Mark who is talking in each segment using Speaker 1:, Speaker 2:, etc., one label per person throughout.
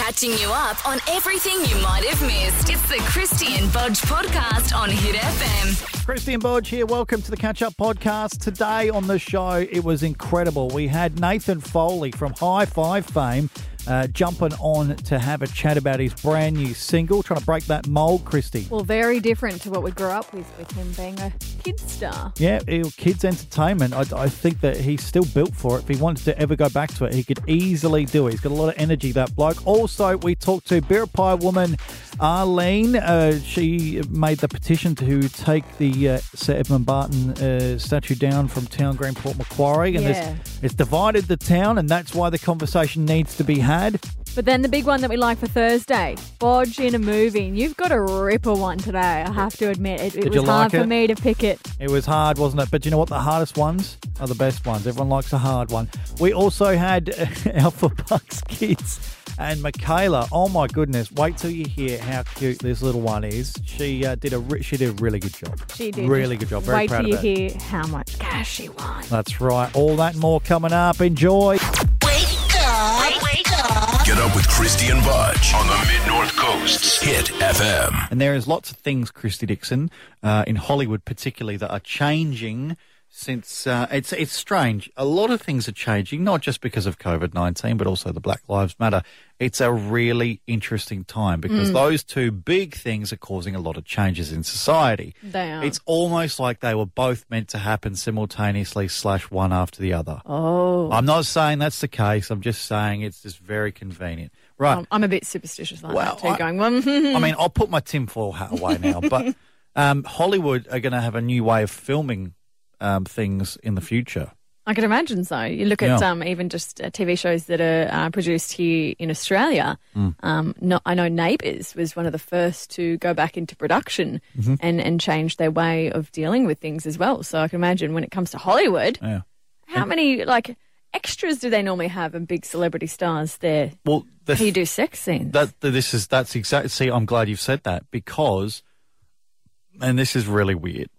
Speaker 1: catching you up on everything you might have missed. It's the Krysti and Bodge podcast on Hit FM.
Speaker 2: Christian Bodge here. Welcome to the Catch Up Podcast. Today on the show, it was incredible. We had Nathan Foley from Hi-5 fame uh, jumping on to have a chat about his brand new single, trying to break that mold, Krysti.
Speaker 3: Well, very different to what we grew up with, with him being a kid star.
Speaker 2: Yeah, kids' entertainment. I, I think that he's still built for it. If he wanted to ever go back to it, he could easily do it. He's got a lot of energy, that bloke. Also, we talked to Beer Pie woman Arlene. Uh, she made the petition to take the uh, Sir Edmund Barton uh, statue down from Town Green Port Macquarie. And
Speaker 3: Yeah.
Speaker 2: it's, it's divided the town, and that's why the conversation needs to be had.
Speaker 3: But then the big one that we like for Thursday, Bodge in a movie. And you've got a ripper one today, I have to admit. It, it was
Speaker 2: like
Speaker 3: hard for me to pick it.
Speaker 2: It was hard, wasn't it? But you know what? The hardest ones are the best ones. Everyone likes a hard one. We also had Alpha Bucks Kids and Michaela. Oh my goodness! Wait till you hear how cute this little one is. She uh, did a re- she did a really good job.
Speaker 3: She did.
Speaker 2: really good job. Very
Speaker 3: Wait
Speaker 2: proud
Speaker 3: till you hear how much cash she won.
Speaker 2: That's right. All that more coming up. Enjoy.
Speaker 4: Up with Krysti and Bodge on the Mid North Coast's Hit FM.
Speaker 2: And there is lots of things, Krysti Dixon, uh, in Hollywood particularly, that are changing since uh, it's it's strange. A lot of things are changing, not just because of COVID nineteen, but also the Black Lives Matter. It's a really interesting time because those two big things are causing a lot of changes in society.
Speaker 3: They are.
Speaker 2: It's almost like they were both meant to happen simultaneously, slash one after the other.
Speaker 3: Oh.
Speaker 2: I'm not saying that's the case. I'm just saying it's just very convenient. Right.
Speaker 3: Um, I'm a bit superstitious like
Speaker 2: Well,
Speaker 3: that too,
Speaker 2: I-
Speaker 3: going, well,
Speaker 2: I mean, I'll put my tinfoil hat away now, but um, Hollywood are going to have a new way of filming um, things in the future.
Speaker 3: I can imagine so. You look at
Speaker 2: Yeah.
Speaker 3: um, even just uh, TV shows that are uh, produced here in Australia.
Speaker 2: Mm.
Speaker 3: Um, no, I know Neighbours was one of the first to go back into production
Speaker 2: Mm-hmm.
Speaker 3: and, and change their way of dealing with things as well. So I can imagine when it comes to Hollywood,
Speaker 2: Yeah.
Speaker 3: how many like extras do they normally have and big celebrity stars there?
Speaker 2: Well, the,
Speaker 3: How you do sex scenes?
Speaker 2: that this is that's exactly. See, I'm glad you've said that because, and this is really weird.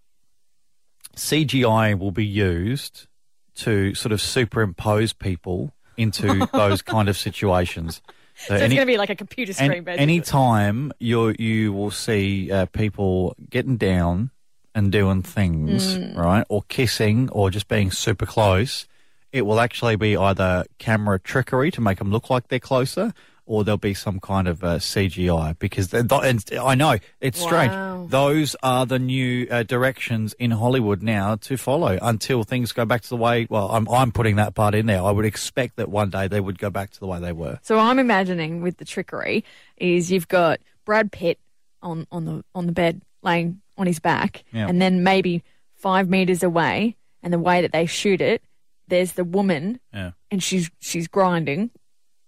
Speaker 2: CGI will be used to sort of superimpose people into those kind of situations.
Speaker 3: so it's going to be like a computer screen,
Speaker 2: Any,
Speaker 3: basically.
Speaker 2: anytime you you will see uh, people getting down and doing things,
Speaker 3: Mm.
Speaker 2: right, or kissing, or just being super close, it will actually be either camera trickery to make them look like they're closer, or there'll be some kind of uh, CGI. Because th- and I know it's
Speaker 3: Wow.
Speaker 2: strange. Those are the new uh, directions in Hollywood now to follow until things go back to the way. Well, I'm I'm putting that part in there. I would expect that one day they would go back to the way they were.
Speaker 3: So I'm imagining with the trickery is you've got Brad Pitt on, on the on the bed laying on his back,
Speaker 2: Yeah.
Speaker 3: and then maybe five meters away, and the way that they shoot it, there's the woman,
Speaker 2: Yeah.
Speaker 3: and she's she's grinding,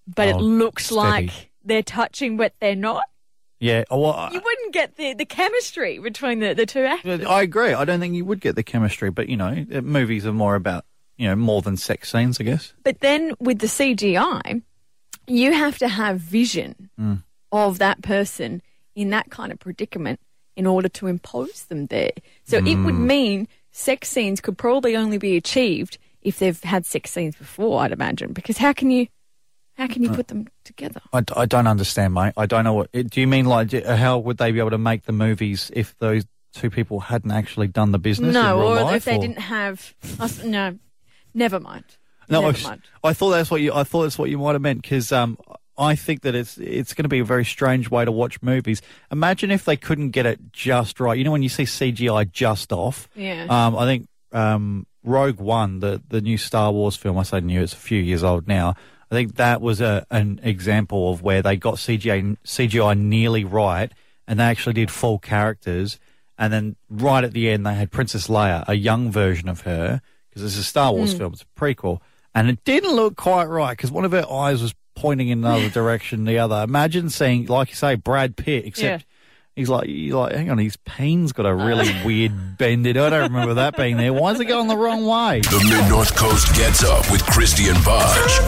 Speaker 3: but it
Speaker 2: Oh,
Speaker 3: looks
Speaker 2: steady.
Speaker 3: like they're touching, but they're not.
Speaker 2: Yeah. oh, Well, I-
Speaker 3: You wouldn't get the, the chemistry between the, the two actors.
Speaker 2: I agree. I don't think you would get the chemistry, but you know, movies are more about you know more than sex scenes, I guess.
Speaker 3: But then with the CGI, you have to have vision
Speaker 2: Mm.
Speaker 3: of that person in that kind of predicament in order to impose them there. So it would
Speaker 2: Mm.
Speaker 3: mean sex scenes could probably only be achieved if they've had sex scenes before, I'd imagine. Because how can you how can you
Speaker 2: Uh.
Speaker 3: put them together?
Speaker 2: I don't understand, mate. I don't know what. Do you mean like how would they be able to make the movies if those two people hadn't actually done the business?
Speaker 3: no, or
Speaker 2: life,
Speaker 3: if they
Speaker 2: or-
Speaker 3: didn't have us, no, never mind.
Speaker 2: No, I,
Speaker 3: never
Speaker 2: was-
Speaker 3: mind.
Speaker 2: I thought that's what you. I thought that's what you might have meant because um, I think that it's it's going to be a very strange way to watch movies. Imagine if they couldn't get it just right. You know, when you see CGI just off.
Speaker 3: Yeah.
Speaker 2: Um, I think um, Rogue One, the the new Star Wars film. I say new; it's a few years old now. I think that was a an example of where they got CGI CGI nearly right, and they actually did full characters. And then right at the end, they had Princess Leia, a young version of her, because it's a Star Wars hmm. film, it's a prequel, and it didn't look quite right because one of her eyes was pointing in another direction, the other. Imagine seeing, like you say, Brad Pitt, except.
Speaker 3: Yeah.
Speaker 2: He's like, you're like, hang on, his pain's got a really weird bend in it. I don't remember that being there. Why is it going the wrong way?
Speaker 4: The Mid North Coast gets up with Christian Bodge.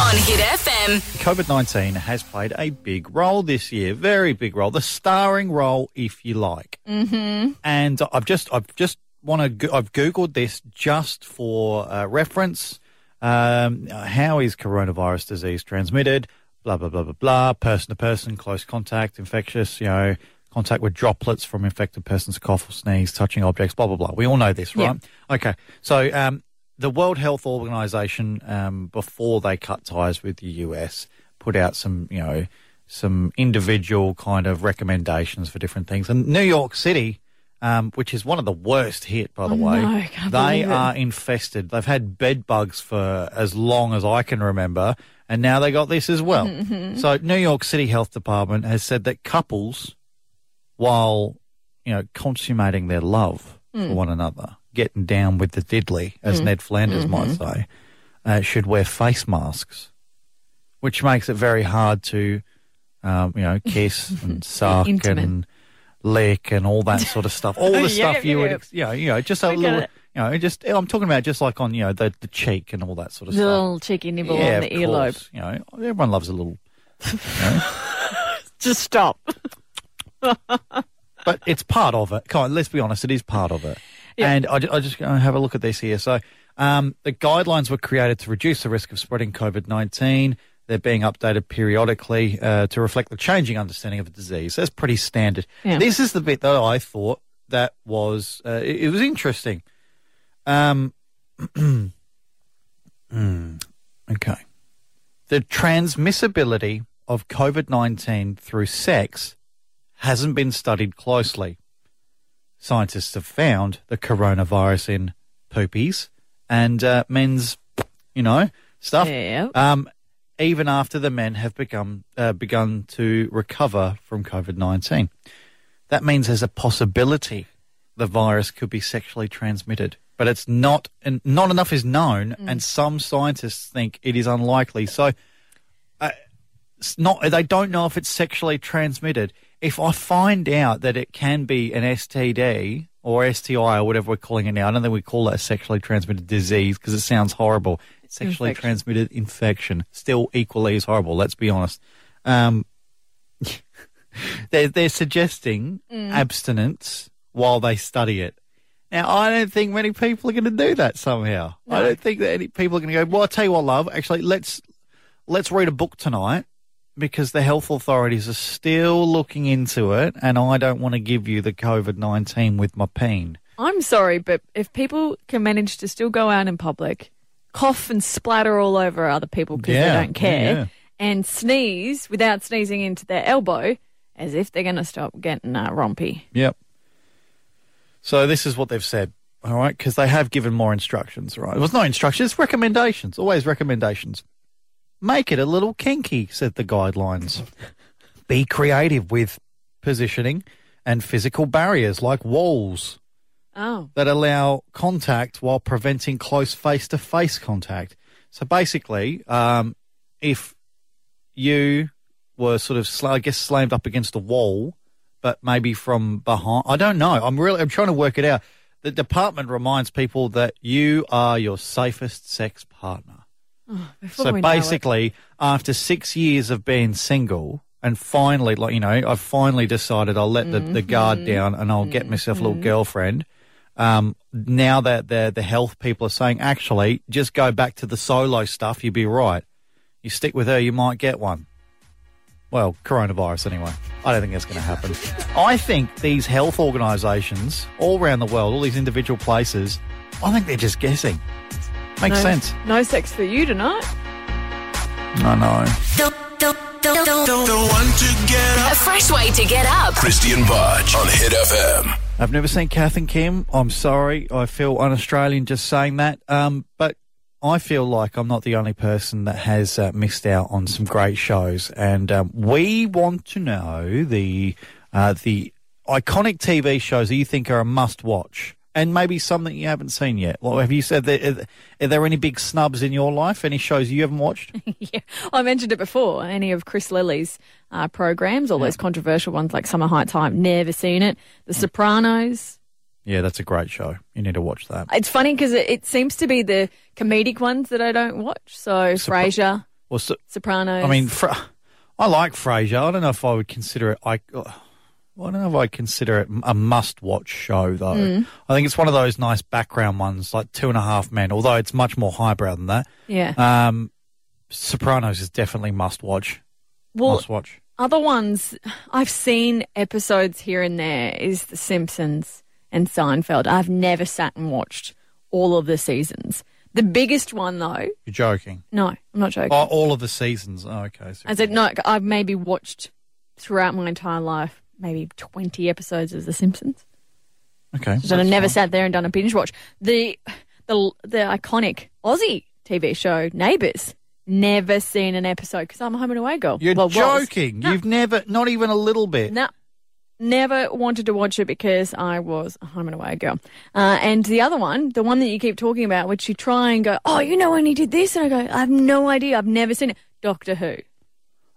Speaker 1: On Hit FM.
Speaker 2: COVID 19 has played a big role this year, very big role, the starring role, if you like. Mm-hmm. And I've just, I've just want to, I've Googled this just for uh, reference. Um, how is coronavirus disease transmitted? Blah blah blah blah blah, person to person, close contact, infectious, you know, contact with droplets from infected person's cough or sneeze, touching objects, blah blah blah. We all know this,
Speaker 3: Yeah.
Speaker 2: right? Okay, so um, the World Health Organization, um, before they cut ties with the US, put out some, you know, some individual kind of recommendations for different things. And New York City, um, which is one of the worst hit, by the
Speaker 3: Oh,
Speaker 2: way,
Speaker 3: no,
Speaker 2: they are infested. They've had bed bugs for as long as I can remember, and now they got this as well.
Speaker 3: Mm-hmm,
Speaker 2: So, New York City Health Department has said that couples, while you know consummating their love
Speaker 3: Mm.
Speaker 2: for one another, getting down with the diddly, as Ned Flanders might
Speaker 3: Mm-hmm.
Speaker 2: say, uh, should wear face masks, which makes it very hard to, um, you know, kiss and suck
Speaker 3: Intimate.
Speaker 2: and lick and all that sort of stuff. All the
Speaker 3: Yeah,
Speaker 2: stuff you would,
Speaker 3: yeah.
Speaker 2: ex- you know, you know, just a little,
Speaker 3: it.
Speaker 2: You know, just I'm talking about just like on you know the the cheek and all that sort of
Speaker 3: The
Speaker 2: stuff.
Speaker 3: little cheeky nibble
Speaker 2: yeah,
Speaker 3: on the
Speaker 2: of
Speaker 3: earlobe.
Speaker 2: course. You know, everyone loves a little. You know,
Speaker 3: Just stop.
Speaker 2: but it's part of it. Come on, let's be honest, it is part of it. And I, I just going to have a look at this here. So, um, the guidelines were created to reduce the risk of spreading COVID 19. They're being updated periodically uh, to reflect the changing understanding of the disease. That's pretty standard.
Speaker 3: Yeah.
Speaker 2: This is the bit that I thought that was, uh, it, it was interesting. Um, hmm, okay. The transmissibility of COVID 19 through sex hasn't been studied closely. Scientists have found the coronavirus in poopies and uh, men's, you know, stuff.
Speaker 3: Yeah.
Speaker 2: Um, even after the men have begun uh, begun to recover from COVID nineteen, that means there's a possibility the virus could be sexually transmitted, but it's not. And not enough is known, mm. and some scientists think it is unlikely. So uh, it's not they don't know if it's sexually transmitted. If I find out that it can be an STD or STI or whatever we're calling it now, I don't think we call that a sexually transmitted disease because it sounds horrible. Sexually
Speaker 3: Infection.
Speaker 2: transmitted infection, still equally as horrible. Let's be honest. Um, they're they're suggesting mm. abstinence while they study it. Now, I don't think many people are going to do that somehow. I don't think that any people are going to go. Well, I tell you what, love. Actually, let's let's read a book tonight because the health authorities are still looking into it, and I don't want to give you the COVID nineteen with my peen.
Speaker 3: I'm sorry, but if people can manage to still go out in public, cough and splatter all over other people because
Speaker 2: Yeah,
Speaker 3: they don't care,
Speaker 2: yeah.
Speaker 3: and sneeze without sneezing into their elbow, as if they're going to stop getting uh, rompy.
Speaker 2: Yep. So this is what they've said. All right, because they have given more instructions. Right, it was no instructions, it's recommendations. Always recommendations. Make it a little kinky, said the guidelines. Be creative with positioning and physical barriers like walls
Speaker 3: Oh,
Speaker 2: that allow contact while preventing close face to face contact. So basically, um, if you were sort of, I guess, slammed up against a wall, but maybe from behind, I don't know. I'm really, I'm trying to work it out. The department reminds people that you are your safest sex partner.
Speaker 3: Oh, before
Speaker 2: So
Speaker 3: we know it.
Speaker 2: basically, after six years of being single, and finally, like you know, I've finally decided I'll let the, the guard mm-hmm. down and I'll get mm-hmm. myself a little mm-hmm. girlfriend. Um, now that the the health people are saying, actually, just go back to the solo stuff. You'd be right. You stick with her, you might get one. Well, coronavirus anyway. I don't think that's going to happen. I think these health organisations all around the world, all these individual places, I think they're just guessing. Makes
Speaker 3: no,
Speaker 2: sense.
Speaker 3: No sex for you tonight.
Speaker 2: I know.
Speaker 4: The one to get
Speaker 1: A fresh way to get up.
Speaker 4: Christian Bodge on Hit FM.
Speaker 2: I've never seen Kath and Kim. I'm sorry. I feel un-Australian just saying that. Um, but I feel like I'm not the only person that has uh, missed out on some great shows, and um, we want to know the uh, the iconic TV shows that you think are a must-watch, and maybe some that you haven't seen yet. Well, have you said that? Are there any big snubs in your life? Any shows you haven't watched?
Speaker 3: yeah, I mentioned it before. Any of Chris Lilley's uh, programs, all those controversial ones like Summer Heights High, I've never seen it. The Sopranos.
Speaker 2: Yeah, that's a great show. You need to watch that.
Speaker 3: It's funny because it, it seems to be the comedic ones that I don't watch. So Frasier,
Speaker 2: Well, so,
Speaker 3: Sopranos.
Speaker 2: I mean, Fra- I like Frasier. I don't know if I would consider it. I, uh, I don't know if I consider it a must-watch show though.
Speaker 3: Mm.
Speaker 2: I think it's one of those nice background ones, like Two and a Half Men. Although it's much more highbrow than that.
Speaker 3: yeah.
Speaker 2: Um, Sopranos is definitely must-watch.
Speaker 3: Well,
Speaker 2: Must watch.
Speaker 3: other ones I've seen episodes here and there is The Simpsons and Seinfeld. I've never sat and watched all of the seasons. The biggest one though,
Speaker 2: You're joking.
Speaker 3: no, I'm not joking.
Speaker 2: Oh, all of the seasons. Oh, okay. So
Speaker 3: I said no. I've maybe watched throughout my entire life maybe 20 episodes of The Simpsons.
Speaker 2: okay.
Speaker 3: So I've never
Speaker 2: fine.
Speaker 3: sat there and done a binge watch. The the the iconic Aussie TV show Neighbours. Never seen an episode because I'm a home and away girl.
Speaker 2: You're
Speaker 3: Well, was.
Speaker 2: joking. You've never, not even a little bit.
Speaker 3: No, never wanted to watch it because I was a home and away girl. Uh, and the other one, the one that you keep talking about, which you try and go, oh, you know when he did this, and I go, I have no idea. I've never seen it. Doctor Who.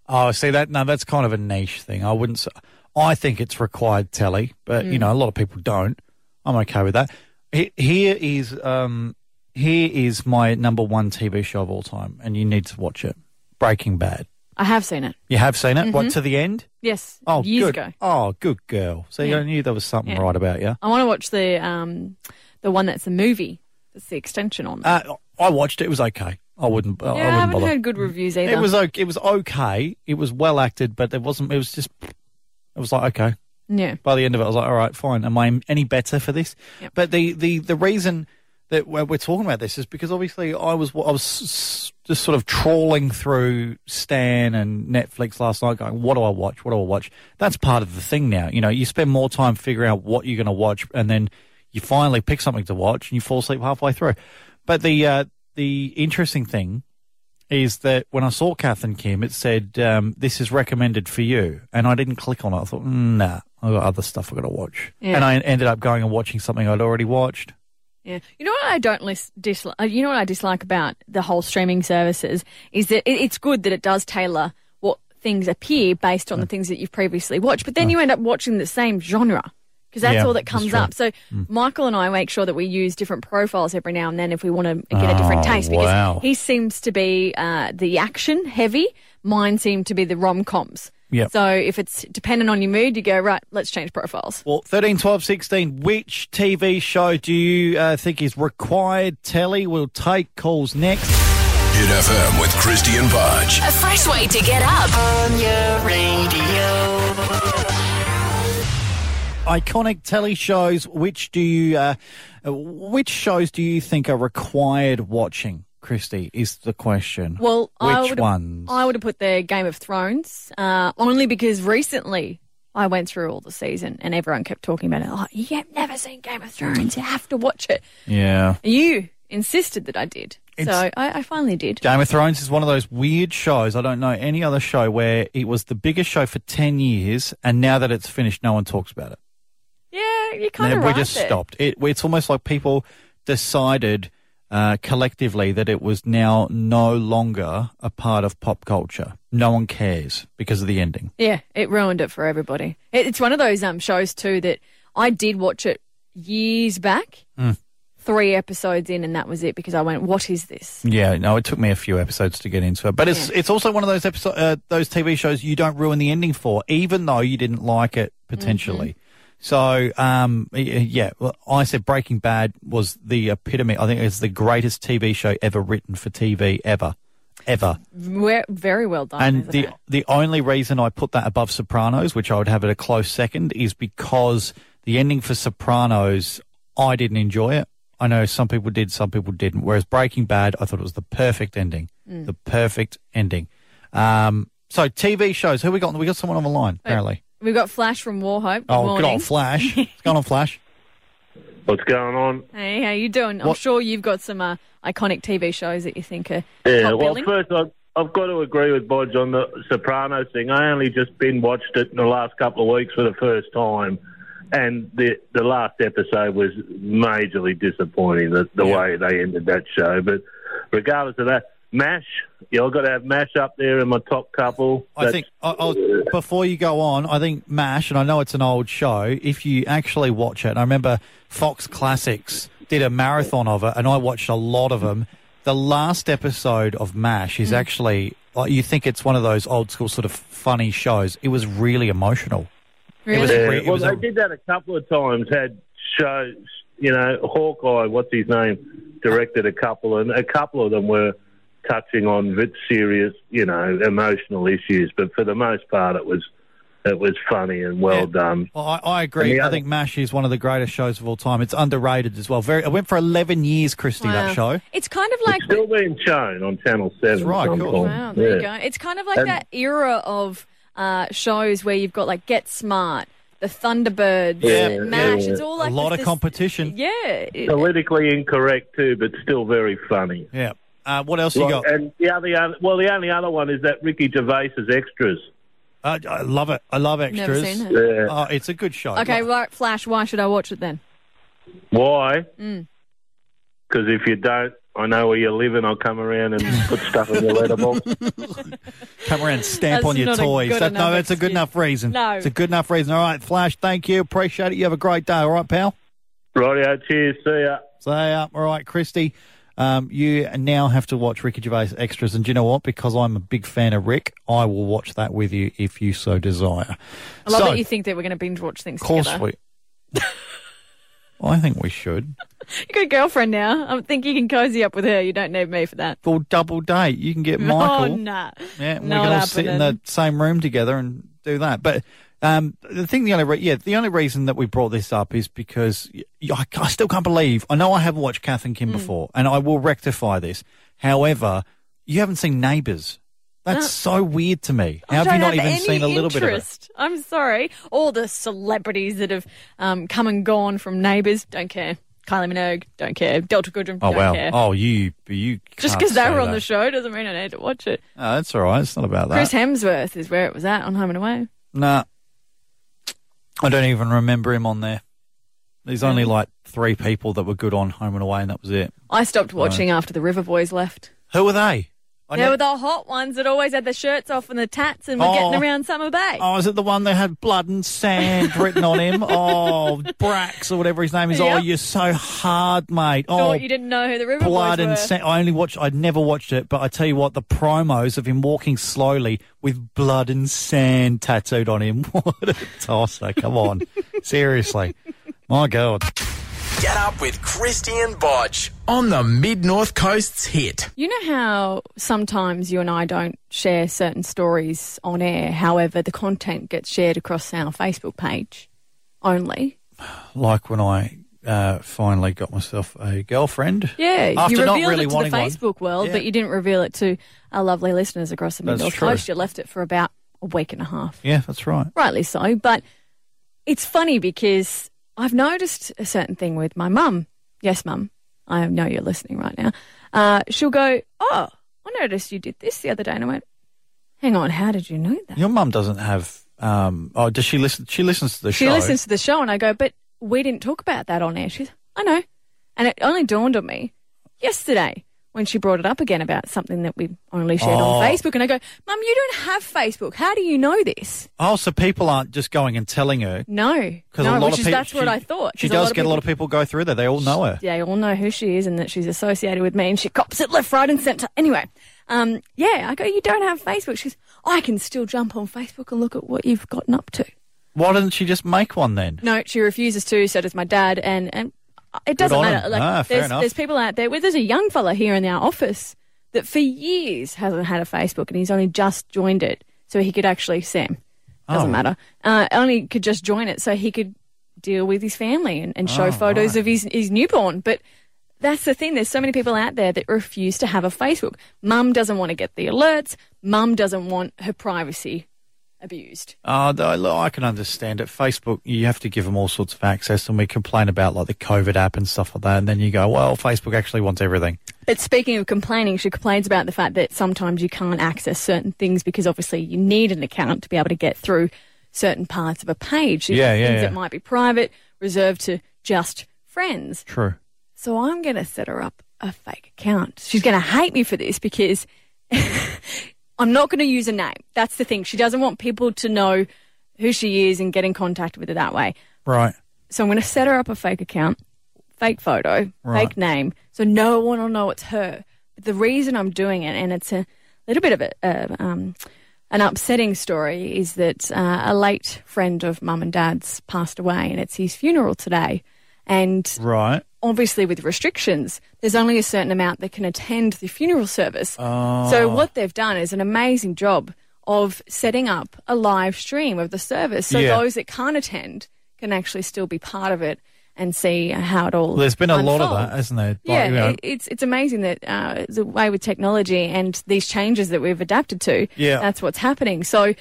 Speaker 2: Oh, see that? No, that's kind of a niche thing. I wouldn't. Say, I think it's required telly, but
Speaker 3: Mm.
Speaker 2: you know, a lot of people don't. I'm okay with that. Here is um, here is my number one TV show of all time, and you need to watch it. Breaking Bad.
Speaker 3: I have seen it.
Speaker 2: You have seen it. What to the end?
Speaker 3: Yes,
Speaker 2: Oh,
Speaker 3: Mm-hmm. years
Speaker 2: good.
Speaker 3: ago.
Speaker 2: Oh, good girl. So
Speaker 3: Yeah.
Speaker 2: I knew there was something
Speaker 3: Yeah.
Speaker 2: right about you.
Speaker 3: I want to watch the um, the one that's a movie. That's the extension on. that.
Speaker 2: Uh, I watched it. It was okay. I wouldn't. I
Speaker 3: yeah, I
Speaker 2: wouldn't
Speaker 3: haven't
Speaker 2: bother.
Speaker 3: heard good reviews either.
Speaker 2: It was okay. It was okay. It was well acted, but it wasn't. It was just. It was like okay.
Speaker 3: yeah.
Speaker 2: By the end of it, I was like, all right, fine. Am I any better for this?
Speaker 3: Yep.
Speaker 2: But the, the, the reason that we're talking about this is because obviously I was I was just sort of trawling through Stan and Netflix last night, going, what do I watch? What do I watch? That's part of the thing now. You know, you spend more time figuring out what you're going to watch, and then you finally pick something to watch, and you fall asleep halfway through. But the uh, the interesting thing is that when I saw Kath and Kim, it said um, this is recommended for you, and I didn't click on it. I thought, "Mm, nah, I've got other stuff I've got to watch,
Speaker 3: Yeah.
Speaker 2: and I ended up going and watching something I'd already watched.
Speaker 3: Yeah. You know what I don't lis- dislike? You know what I dislike about the whole streaming services is that it, it's good that it does tailor what things appear based on the things that you've previously watched, but then you end up watching the same genre because that's
Speaker 2: Yeah,
Speaker 3: all that comes up. So Michael and I make sure that we use different profiles every now and then if we want to get a different
Speaker 2: Oh,
Speaker 3: taste because
Speaker 2: wow.
Speaker 3: he seems to be uh, the action heavy, mine seem to be the rom coms.
Speaker 2: Yep.
Speaker 3: So if it's dependent on your mood, you go right. Let's change profiles.
Speaker 2: Well, 13, 12, 16, which TV show do you uh, think is required telly? We'll take calls next.
Speaker 4: Hit FM with Krysti and Bodge.
Speaker 1: A fresh way to get up.
Speaker 5: on your radio.
Speaker 2: Iconic telly shows, which do you, uh, uh, which shows do you think are required watching? Krysti is the question.
Speaker 3: Well, I
Speaker 2: which
Speaker 3: would
Speaker 2: ones?
Speaker 3: I would have put the Game of Thrones uh, only because recently I went through all the season and everyone kept talking about it. Like, you have never seen Game of Thrones. You have to watch it.
Speaker 2: yeah.
Speaker 3: You insisted that I did, so I, I finally did.
Speaker 2: Game of Thrones is one of those weird shows. I don't know any other show where it was the biggest show for 10 years, and now that it's finished, no one talks about it.
Speaker 3: Yeah, you kind of
Speaker 2: we
Speaker 3: right
Speaker 2: just
Speaker 3: there.
Speaker 2: stopped. It, it's almost like people decided uh, collectively that it was now no longer a part of pop culture. No one cares because of the ending.
Speaker 3: Yeah, it ruined it for everybody. It, it's one of those um shows too that I did watch it years back.
Speaker 2: Hmm.
Speaker 3: Three episodes in, and that was it because I went, "What is this?"
Speaker 2: Yeah, no, it took me a few episodes to get into it, but it's
Speaker 3: Yeah.
Speaker 2: it's also one of those episode uh, those TV shows you don't ruin the ending for, even though you didn't like it potentially. So, um, yeah, well, I said Breaking Bad was the epitome. I think it's the greatest TV show ever written for TV ever, ever.
Speaker 3: We're very well done.
Speaker 2: And the
Speaker 3: it?
Speaker 2: the only reason I put that above Sopranos, which I would have at a close second, is because the ending for Sopranos, I didn't enjoy it. I know some people did, some people didn't. Whereas Breaking Bad, I thought it was the perfect ending,
Speaker 3: Mm.
Speaker 2: the perfect ending. Um, so TV shows, who we got? We got someone on the line apparently.
Speaker 3: We've got Flash from Wauchope. Good
Speaker 2: oh,
Speaker 3: morning.
Speaker 2: good old Flash. What's going on, Flash?
Speaker 6: What's going on?
Speaker 3: Hey, how you doing? I'm sure you've got some uh, iconic TV shows that you think are
Speaker 6: Yeah,
Speaker 3: top
Speaker 6: well,
Speaker 3: billing.
Speaker 6: first I've, I've got to agree with Bodge on the Sopranos thing. I only just been watched it in the last couple of weeks for the first time, and the the last episode was majorly disappointing. The the
Speaker 2: Yeah.
Speaker 6: way they ended that show, but regardless of that, Mash, yeah, I've got to have Mash up there in my top couple.
Speaker 2: I
Speaker 6: That's-
Speaker 2: think I, I'll, before you go on, I think MASH, and I know it's an old show. If you actually watch it, and I remember Fox Classics did a marathon of it, and I watched a lot of them. The last episode of MASH is hmm. actually like you think it's one of those old school sort of funny shows. It was really emotional.
Speaker 3: really?
Speaker 2: was-
Speaker 6: Yeah,
Speaker 2: re- it
Speaker 6: well,
Speaker 2: was
Speaker 6: they
Speaker 2: a-
Speaker 6: did that a couple of times. Had shows, you know, Hawkeye, what's his name, directed a couple, and a couple of them were touching on bit serious, you know, emotional issues. But for the most part, it was it was funny and well
Speaker 2: Yeah.
Speaker 6: done.
Speaker 2: Well, I, I agree.
Speaker 6: And
Speaker 2: I
Speaker 6: other-
Speaker 2: think MASH is one of the greatest shows of all time. It's underrated as well. Very. It went for 11 years, Krysti,
Speaker 3: Wow.
Speaker 2: that show.
Speaker 3: It's kind of like
Speaker 6: Still being shown on Channel Seven.
Speaker 2: That's right, cool.
Speaker 3: Wow, there you go. It's kind of like
Speaker 6: And-
Speaker 3: that era of uh, shows where you've got like Get Smart, the Thunderbirds,
Speaker 6: Yeah,
Speaker 3: MASH.
Speaker 6: yeah.
Speaker 3: It's all like
Speaker 2: a lot
Speaker 3: this-
Speaker 2: of competition.
Speaker 3: Yeah.
Speaker 6: Politically incorrect too, but still very funny.
Speaker 2: Yeah. Uh, what else you got?
Speaker 6: and the other, well, the only other one is that Ricky Gervais's extras.
Speaker 2: Uh, I love it. I love extras.
Speaker 3: Never
Speaker 2: extras.
Speaker 3: seen it.
Speaker 6: Yeah.
Speaker 2: Oh, it's a good show.
Speaker 3: Okay,
Speaker 2: Like-
Speaker 3: right, Flash. Why should I watch it then?
Speaker 6: Why?
Speaker 3: Mm.
Speaker 6: Because if you don't, I know where you live, and I'll come around and put stuff in your letterbox.
Speaker 2: Come around, and stamp
Speaker 3: That's
Speaker 2: on your
Speaker 3: not a
Speaker 2: toys.
Speaker 3: good
Speaker 2: That, no,
Speaker 3: enough
Speaker 2: that's a good enough reason.
Speaker 3: No.
Speaker 2: It's a good enough reason. All right, Flash, thank you. Appreciate it. You have a great day. All right, pal?
Speaker 6: Rightio, cheers, see ya.
Speaker 2: So, uh, all right, Krysti, um, you now have to watch Ricky Gervais extras. And do you know what? Because I'm a big fan of Rick, I will watch that with you if you so desire.
Speaker 3: I love
Speaker 2: so,
Speaker 3: that you think that we're going to binge watch things
Speaker 2: Of course
Speaker 3: together.
Speaker 2: we. I think we should.
Speaker 3: You got a girlfriend now. I think you can cozy up with her. You don't need me for that.
Speaker 2: Full double date. You can get Michael.
Speaker 3: Oh, nah.
Speaker 2: Yeah, we
Speaker 3: Not
Speaker 2: can all sit in the same room together and do that. But um, the thing, the only re- yeah, the only reason that we brought this up is because I still can't believe. I know I haven't watched Kath and Kim
Speaker 3: Hmm.
Speaker 2: before, and I will rectify this. However, you haven't seen Neighbours. That's so weird to me. How have you not
Speaker 3: have
Speaker 2: even seen a little bit of it?
Speaker 3: I'm sorry. All the celebrities that have um, come and gone from Neighbours, don't care. Kylie Minogue, don't care. Delta Goodrem,
Speaker 2: Oh
Speaker 3: don't
Speaker 2: wow!
Speaker 3: care.
Speaker 2: Oh, you you
Speaker 3: Just because they were on the show doesn't mean I need to watch it.
Speaker 2: Oh, that's all right. It's not about that.
Speaker 3: Chris Hemsworth is where it was at on Home and Away.
Speaker 2: Nah. I don't even remember him on there. There's only mm. like three people that were good on Home and Away, and that was it.
Speaker 3: I stopped watching after the River Boys left.
Speaker 2: Who were they? I
Speaker 3: They were the hot ones that always had the shirts off and the tats and were
Speaker 2: Oh.
Speaker 3: getting around Summer Bay.
Speaker 2: Oh, is it the one that had blood and sand written on him? Oh, Brax or whatever his name is. Oh, you're so hard, mate. Oh,
Speaker 3: Thought you didn't know who the River
Speaker 2: blood and sand. I only watched. I'd never watched it, but I tell you what, the promos of him walking slowly with blood and sand tattooed on him. What a tosser! Come on, seriously, my God.
Speaker 7: Get up with Krysti and Bodge on the Mid North Coast's hit.
Speaker 3: You know how sometimes you and I don't share certain stories on air, however, the content gets shared across our Facebook page only?
Speaker 2: Like when I uh, finally got myself a girlfriend.
Speaker 3: Yeah,
Speaker 2: After
Speaker 3: you
Speaker 2: not
Speaker 3: revealed
Speaker 2: really
Speaker 3: it to the
Speaker 2: wanting one.
Speaker 3: Facebook world,
Speaker 2: Yeah.
Speaker 3: but you didn't reveal it to our lovely listeners across the Mid North. Coast. You left it for about a week and a half.
Speaker 2: Yeah, that's right.
Speaker 3: Rightly so. But it's funny because I've noticed a certain thing with my mum. Yes, mum. I know you're listening right now. Uh, she'll go, Oh, I noticed you did this the other day. And I went, Hang on, how did you know that?
Speaker 2: Your mum doesn't have. Um, oh, does she listen? She listens to the show?
Speaker 3: She
Speaker 2: show.
Speaker 3: listens to the show, and I go, But we didn't talk about that on air. She's, I know. And it only dawned on me yesterday when she brought it up again about something that we only shared
Speaker 2: Oh.
Speaker 3: on Facebook. And I go, Mum, you don't have Facebook. How do you know this?
Speaker 2: Oh, so people aren't just going and telling her
Speaker 3: No.
Speaker 2: because
Speaker 3: no,
Speaker 2: a lot
Speaker 3: which
Speaker 2: of
Speaker 3: is
Speaker 2: people.
Speaker 3: that's what
Speaker 2: she-
Speaker 3: I thought.
Speaker 2: She does
Speaker 3: of
Speaker 2: get a lot of people go through there. They all know her.
Speaker 3: they all know who she is and that she's associated with me and she cops it left, right, and centre. Anyway, um, yeah, I go, you don't have Facebook. She's, I can still jump on Facebook and look at what you've gotten up to.
Speaker 2: Why doesn't she just make one then?
Speaker 3: No, she refuses to. So does my dad, and and it doesn't matter. Like,
Speaker 2: Ah,
Speaker 3: there's, there's people out there. Well, there's a young fella here in our office that for years hasn't had a Facebook, and he's only just joined it, so he could actually Sam. Doesn't
Speaker 2: Oh.
Speaker 3: matter. Uh, only could just join it so he could deal with his family and, and show
Speaker 2: Oh,
Speaker 3: photos
Speaker 2: right.
Speaker 3: of his, his newborn. But that's the thing. There's so many people out there that refuse to have a Facebook. Mum doesn't want to get the alerts. Mum doesn't want her privacy abused.
Speaker 2: Uh, though, I can understand it. Facebook, you have to give them all sorts of access, and we complain about like the COVID app and stuff like that, and then you go, well, Facebook actually wants everything.
Speaker 3: But speaking of complaining, she complains about the fact that sometimes you can't access certain things because obviously you need an account to be able to get through certain parts of a page.
Speaker 2: Yeah, yeah,
Speaker 3: Things
Speaker 2: yeah.
Speaker 3: that might be private, reserved to just friends.
Speaker 2: True.
Speaker 3: So I'm going to set her up a fake account. She's going to hate me for this because I'm not going to use a name. That's the thing. She doesn't want people to know who she is and get in contact with her that way.
Speaker 2: Right.
Speaker 3: So I'm going to set her up a fake account, fake photo,
Speaker 2: Right.
Speaker 3: fake name, so no one will know it's her. But the reason I'm doing it, and it's a little bit of a, uh, um, an upsetting story, is that uh, a late friend of mum and dad's passed away, and it's his funeral today. And
Speaker 2: Right.
Speaker 3: Obviously with restrictions, there's only a certain amount that can attend the funeral service. So what they've done is an amazing job of setting up a live stream of the service, so
Speaker 2: Yeah.
Speaker 3: those that can't attend can actually still be part of it and see how it all.
Speaker 2: Well, there's been a lot of
Speaker 3: unfolds.
Speaker 2: that, hasn't there? Like,
Speaker 3: Yeah,
Speaker 2: you know,
Speaker 3: it's it's amazing that uh, the way with technology and these changes that we've adapted to.
Speaker 2: Yeah.
Speaker 3: that's what's happening. So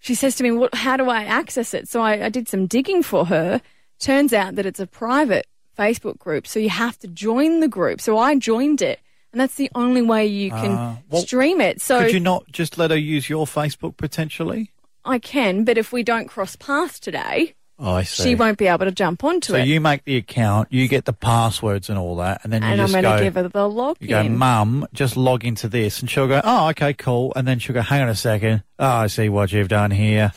Speaker 3: she says to me, "What? How do I access it?" So I, I did some digging for her. Turns out that it's a private Facebook group, so you have to join the group. So I joined it, and that's the only way you can
Speaker 2: Ah, well,
Speaker 3: stream it. So
Speaker 2: could you not just let her use your Facebook potentially?
Speaker 3: I can, but if we don't cross paths today,
Speaker 2: Oh, I see.
Speaker 3: she won't be able to jump onto
Speaker 2: so
Speaker 3: it.
Speaker 2: So you make the account, you get the passwords and all that, and then you
Speaker 3: and I'm
Speaker 2: just
Speaker 3: going
Speaker 2: go.
Speaker 3: to give her the login.
Speaker 2: You go, Mum, just log into this. And she'll go, Oh, okay, cool. And then she'll go, Hang on a second. Oh, I see what you've done here.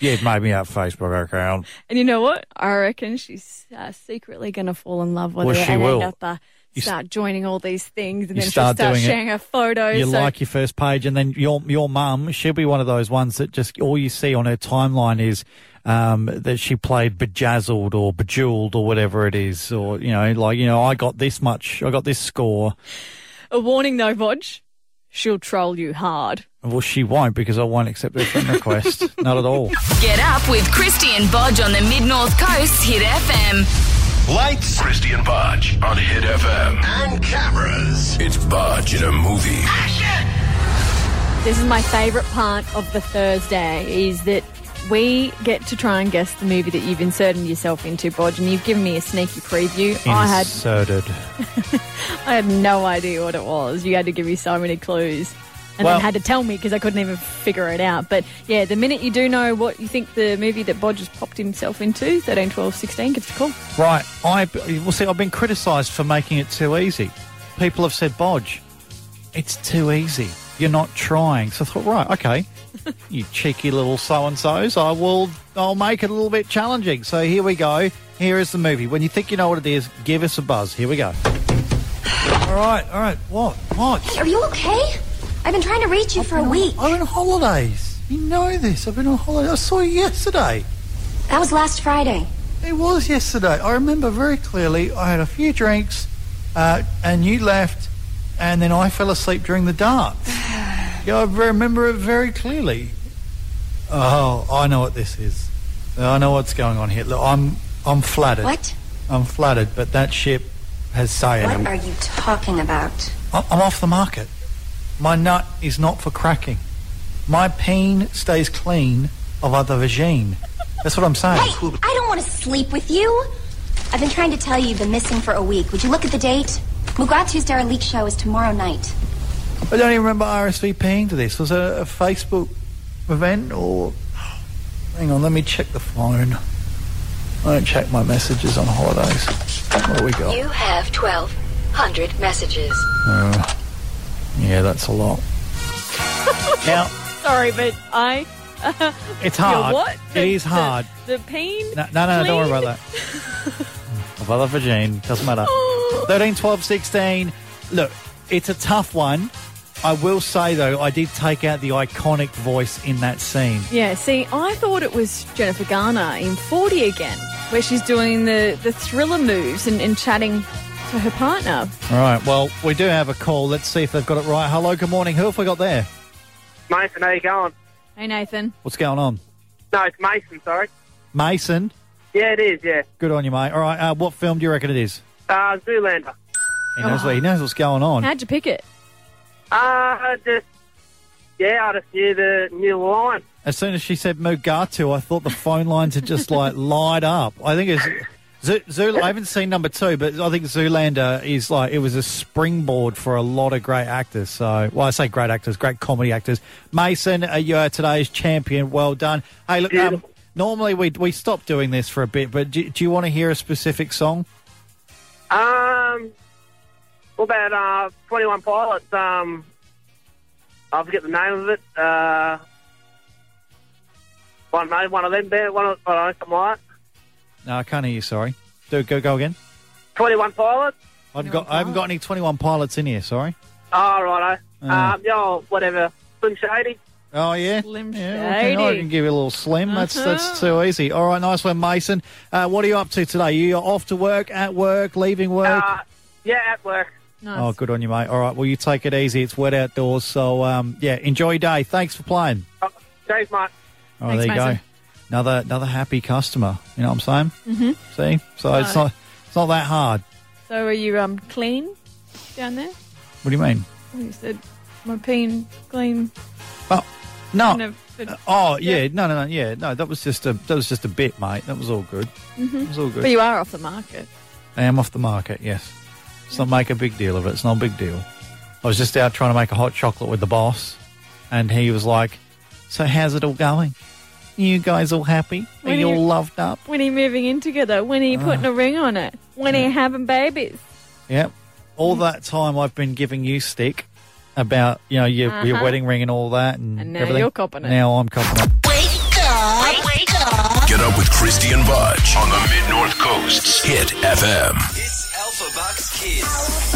Speaker 2: You've made me a Facebook account.
Speaker 3: And you know what? I reckon she's uh, secretly going to fall in love with
Speaker 2: Well,
Speaker 3: it
Speaker 2: she
Speaker 3: and
Speaker 2: will.
Speaker 3: end up uh,
Speaker 2: You
Speaker 3: start joining all these things, and then
Speaker 2: start
Speaker 3: she'll start
Speaker 2: doing it.
Speaker 3: sharing her photos.
Speaker 2: You
Speaker 3: so
Speaker 2: like your first page, and then your your mum, she'll be one of those ones that just all you see on her timeline is um, that she played bejazzled or bejeweled or whatever it is, or you know, like you know, I got this much, I got this score.
Speaker 3: a warning though, Bodge, she'll troll you hard.
Speaker 2: Well, she won't because I won't accept her friend request, not at all.
Speaker 1: Get up with Krysti and Bodge on the Mid North Coast Hit FM.
Speaker 4: Lights. Krysti and Bodge on Hit FM. And cameras. It's Bodge in a movie. Action!
Speaker 3: This is my favourite part of the Thursday is that we get to try and guess the movie that you've inserted yourself into, Bodge, and you've given me a sneaky preview. I had
Speaker 2: Inserted.
Speaker 3: I had no idea what it was. You had to give me so many clues. And
Speaker 2: Well-
Speaker 3: then had to tell me because I couldn't even figure it out. But yeah, the minute you do know what you think the movie that Bodge has popped himself into, 13, 12, 16, give us a call.
Speaker 2: Right, I well see. I've been criticised for making it too easy. People have said, "Bodge, it's too easy. You're not trying." So I thought, right, okay, you cheeky little so and so's. I will. I'll make it a little bit challenging. So here we go. Here is the movie. When you think you know what it is, give us a buzz. Here we go. All right, all right. What? What?
Speaker 8: Are you okay? I've been trying to reach you for a week.
Speaker 2: I'm on holidays. You know this. I've been on holidays. I saw you yesterday.
Speaker 8: That was last Friday.
Speaker 2: It was yesterday. I remember very clearly. I had a few drinks, uh, and you left, and then I fell asleep during the dance. Yeah, I remember it very clearly. Oh, I know what this is. I know what's going on here. Look, I'm I'm flattered.
Speaker 8: What?
Speaker 2: I'm flattered, but that ship has sailed.
Speaker 8: What are you talking about?
Speaker 2: I'm off the market. My nut is not for cracking. My peen stays clean of other vagine. That's what I'm saying.
Speaker 8: Hey, I don't want to sleep with you. I've been trying to tell you you've been missing for a week. Would you look at the date? Mugatu's Leak show is tomorrow night.
Speaker 2: I don't even remember RSVPing to this. Was it a Facebook event or? Hang on, let me check the phone. I don't check my messages on holidays. What do we got?
Speaker 9: You have 1,200 messages.
Speaker 2: Uh, yeah, that's a lot. now
Speaker 3: Sorry, but I.
Speaker 2: it's hard.
Speaker 3: what?
Speaker 2: It is hard.
Speaker 3: The, the peen?
Speaker 2: No, no, no, don't worry about that. of other vagine, doesn't matter. 13, 12, 16. Look, it's a tough one. I will say though, I did take out the iconic voice in that scene.
Speaker 3: Yeah, see, I thought it was Jennifer Garner in 40 again, where she's doing the, the thriller moves and, and chatting to her partner.
Speaker 2: All right. Well, we do have a call. Let's see if they've got it right. Hello. Good morning. Who have we got there?
Speaker 10: Mason, how you going?
Speaker 3: Hey, Nathan.
Speaker 2: What's going on?
Speaker 10: No, it's Mason, sorry.
Speaker 2: Mason.
Speaker 10: Yeah, it is, yeah.
Speaker 2: Good on you, mate. All right. Uh, what film do you reckon it is?
Speaker 10: Uh, Zoolander.
Speaker 2: He knows, what, he knows what's going on.
Speaker 3: How'd you pick it?
Speaker 10: Uh, just, yeah, I just knew the, the line.
Speaker 2: As soon as she said Mugatu, I thought the phone lines had just like light up. I think it's Zoo, Zoo, I haven't seen number two, but I think Zoolander is like it was a springboard for a lot of great actors. So, well, I say great actors, great comedy actors. Mason, uh, you are today's champion. Well done. Hey, look, um, normally we we stop doing this for a bit, but do, do you want to hear a specific song?
Speaker 10: Um, what about, uh, 21 Pilots? Um, I forget the name of it. Uh, one, no, one of them there, one of, I don't know, something like.
Speaker 2: No, I can't hear you. Sorry. Do go go again.
Speaker 10: 21 Pilots?
Speaker 2: I've got I haven't got any Twenty One Pilots in here. Sorry.
Speaker 10: Oh, righto.
Speaker 2: Uh.
Speaker 10: um, yeah, whatever. Slim Shady?
Speaker 2: Oh yeah,
Speaker 3: Slim
Speaker 2: yeah. I can, I can give you a little slim. That's that's too easy. All right, nice one, Mason. Uh, what are you up to today? You are off to work, at work, leaving work?
Speaker 10: Uh, yeah, at work.
Speaker 2: Oh, good on you, mate. All right, well, you take it easy. It's wet outdoors, so um, yeah, enjoy your day. Thanks for playing.
Speaker 10: Oh, thanks, mate.
Speaker 2: Oh,
Speaker 3: Thanks,
Speaker 2: there you
Speaker 3: Mason.
Speaker 2: go. Another another happy customer. You know what I'm saying?
Speaker 3: Mhm.
Speaker 2: See, so it's not it's not that hard.
Speaker 3: So are you um clean down there?
Speaker 2: What do you mean?
Speaker 3: Oh, You said my peen clean.
Speaker 2: Oh no.
Speaker 3: kind of- but-
Speaker 2: Oh yeah, no, no, no, yeah, no. That was just a that was just a bit, mate. That was all good.
Speaker 3: Mhm.
Speaker 2: It was all good.
Speaker 3: But you are off the market.
Speaker 2: I am off the market. Yes, let's not make a big deal of it. It's not a big deal. I was just out trying to make a hot chocolate with the boss, and he was like, "So how's it all going? You guys all happy? Are
Speaker 3: When
Speaker 2: you all loved up?"
Speaker 3: When are you moving in together? When are you putting a ring on it? When are you having babies?
Speaker 2: Yep. All that time I've been giving you stick about you know your, your
Speaker 3: Uh-huh.
Speaker 2: wedding ring and all that, and,
Speaker 3: And now
Speaker 2: everything.
Speaker 3: you're copping it.
Speaker 2: Now I'm copping it. Wait up. Wake up.
Speaker 4: Get up with Krysti and Bodge on the Mid North Coast's Hit FM.
Speaker 5: It's Kids.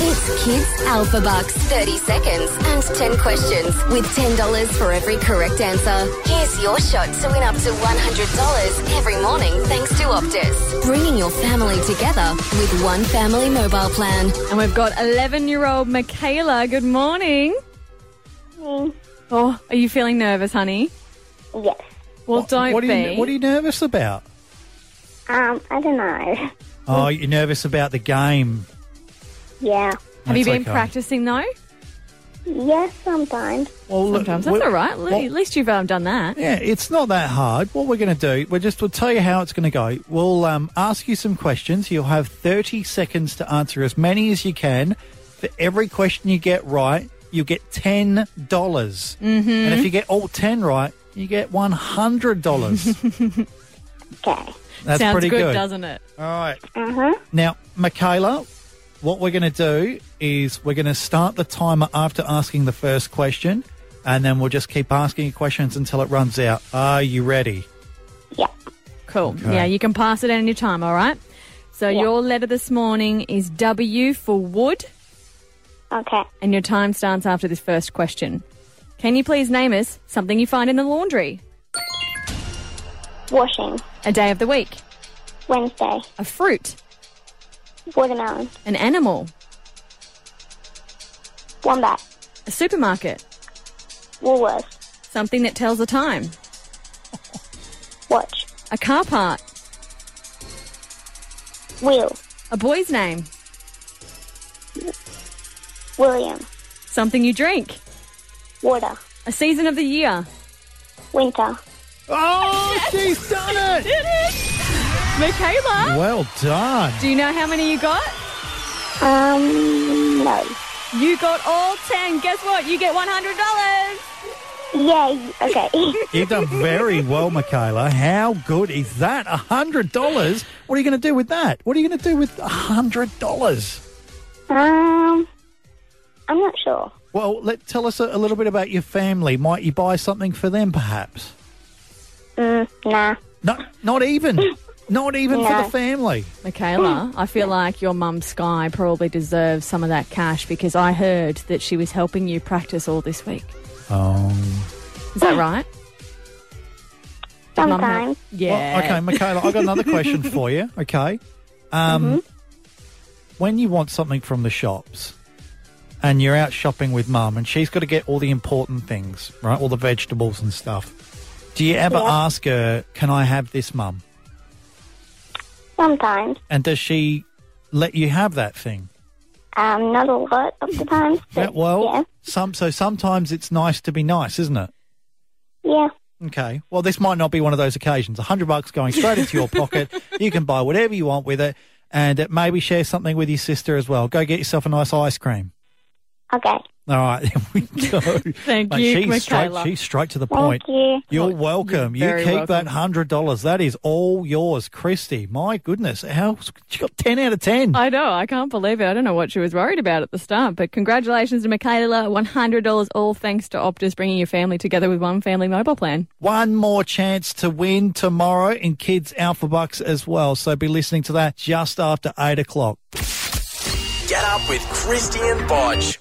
Speaker 1: It's Kids Alphabucks. 30 seconds and 10 questions with $10 for every correct answer. Here's your shot to win up to $100 every morning thanks to Optus. Bringing your family together with one family mobile plan.
Speaker 3: And we've got 11 year old Michaela. Good morning. Oh, are you feeling nervous, honey?
Speaker 11: Yes.
Speaker 3: Well, don't
Speaker 2: what are
Speaker 3: be.
Speaker 2: you What are you nervous about?
Speaker 11: Um, I don't know.
Speaker 2: Oh, you're nervous about the game.
Speaker 11: Yeah.
Speaker 3: Have you
Speaker 2: That's
Speaker 3: been
Speaker 2: okay.
Speaker 3: practicing though?
Speaker 11: Yes, sometimes.
Speaker 2: Well, look,
Speaker 3: Sometimes that's
Speaker 2: what-
Speaker 3: all right. At least you've um, done that.
Speaker 2: Yeah, it's not that hard. What we're going to do, we're just we'll tell you how it's going to go. We'll um, ask you some questions. You'll have 30 seconds to answer as many as you can. For every question you get right, you get $10. dollars
Speaker 3: Mhm.
Speaker 2: And if you get all 10 right, you get $100.
Speaker 11: Okay.
Speaker 2: That's
Speaker 3: Sounds
Speaker 2: pretty
Speaker 3: good,
Speaker 2: good.
Speaker 3: doesn't it?
Speaker 2: All right.
Speaker 11: Uh-huh.
Speaker 2: Now, Michaela, what we're going to do is we're going to start the timer after asking the first question, and then we'll just keep asking questions until it runs out. Are you ready? Yeah.
Speaker 3: Cool.
Speaker 2: Okay.
Speaker 3: Yeah, you can pass it at any time, all right? So your letter this morning is W for wood.
Speaker 11: Okay.
Speaker 3: And your time starts after this first question. Can you please name us something you find in the laundry?
Speaker 11: Washing.
Speaker 3: A day of the week.
Speaker 11: Wednesday.
Speaker 3: A fruit.
Speaker 11: Watermelon.
Speaker 3: An animal.
Speaker 11: Wombat.
Speaker 3: A supermarket.
Speaker 11: Woolworths.
Speaker 3: Something that tells the time.
Speaker 11: Watch.
Speaker 3: A car part.
Speaker 11: Wheel.
Speaker 3: A boy's name.
Speaker 11: William.
Speaker 3: Something you drink.
Speaker 11: Water.
Speaker 3: A season of the year.
Speaker 11: Winter.
Speaker 2: Oh, she's done it!
Speaker 3: Did it! Michaela,
Speaker 2: Well done.
Speaker 3: do you know how many you got?
Speaker 11: Um, no.
Speaker 3: You got all 10. Guess what? You get $100.
Speaker 11: Yay. Okay.
Speaker 2: You've done very well, Michaela. How good is that? A hundred dollars. What are you going to do with that? What are you going to do with a hundred dollars?
Speaker 11: um, I'm not sure.
Speaker 2: Well, let tell us a, a little bit about your family. Might you buy something for them, perhaps?
Speaker 11: Mm, nah.
Speaker 2: No, not even. Not even for the family.
Speaker 3: Michaela, I feel like your mum Sky probably deserves some of that cash because I heard that she was helping you practice all this week.
Speaker 2: Oh.
Speaker 3: Is that right? Did Mum help?
Speaker 11: Sometimes.
Speaker 3: Yeah.
Speaker 2: Well, okay, Michaela, I've got another question for you. Okay. Um, When you want something from the shops and you're out shopping with mum and she's got to get all the important things, right? All the vegetables and stuff. Do you ever
Speaker 11: Yeah.
Speaker 2: ask her, can I have this, mum?
Speaker 11: Sometimes.
Speaker 2: And does she let you have that thing?
Speaker 11: Um, not a lot of the time.
Speaker 2: Yeah, well,
Speaker 11: yeah.
Speaker 2: some so sometimes it's nice to be nice, isn't it?
Speaker 11: Yeah.
Speaker 2: Okay. Well, this might not be one of those occasions. A hundred bucks going straight into your pocket. You can buy whatever you want with it, and uh, maybe share something with your sister as well. Go get yourself a nice ice cream.
Speaker 11: Okay.
Speaker 2: All right, there we go.
Speaker 3: Thank
Speaker 2: Mate,
Speaker 3: you,
Speaker 2: she's straight,
Speaker 3: Michaela.
Speaker 2: she's straight to the
Speaker 11: Thank
Speaker 2: point.
Speaker 11: you.
Speaker 2: You're welcome. You
Speaker 3: you're very
Speaker 2: keep
Speaker 3: welcome.
Speaker 2: that hundred dollars. That is all yours, Krysti. My goodness, how she got ten out of ten.
Speaker 3: I know. I can't believe it. I don't know what she was worried about at the start, but congratulations to Michaela. $100 all thanks to Optus bringing your family together with one family mobile plan.
Speaker 2: One more chance to win tomorrow in Kids Alphabucks as well. So be listening to that just after eight o'clock.
Speaker 7: Get up with Krysti and Bodge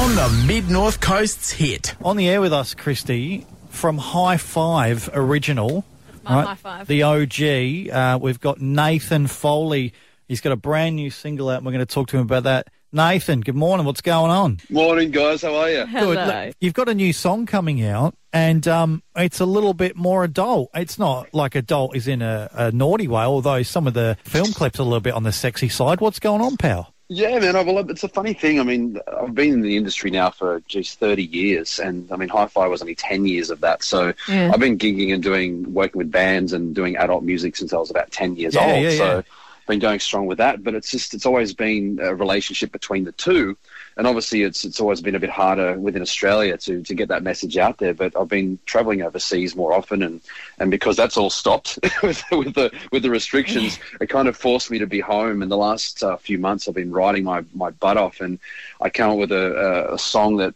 Speaker 7: on the Mid North Coast's hit.
Speaker 2: On the air with us, Krysti, from Hi-5 Original.
Speaker 3: My Hi-5.
Speaker 2: The OG. Uh, we've got Nathan Foley. He's got a brand new single out, and we're going to talk to him about that. Nathan, good morning. What's going on?
Speaker 12: Morning, guys. How are you?
Speaker 3: Hello.
Speaker 2: Good. Look, you've got a new song coming out, and um, it's a little bit more adult. It's not like adult is in a, a naughty way, although some of the film clips are a little bit on the sexy side. What's going on, pal?
Speaker 12: Yeah, man. Well, it's a funny thing. I mean, I've been in the industry now for geez, thirty years, and I mean, Hi-5 was only ten years of that. So
Speaker 3: Yeah.
Speaker 12: I've been gigging and doing working with bands and doing adult music since I was about ten years
Speaker 2: Yeah,
Speaker 12: old.
Speaker 2: yeah,
Speaker 12: so been going strong with that. But it's just it's always been a relationship between the two, and obviously it's it's always been a bit harder within Australia to to get that message out there. But I've been traveling overseas more often, and and because that's all stopped with, with the with the restrictions, it kind of forced me to be home. And the last uh, few months, I've been writing my my butt off, and I came up with a, a, a song that.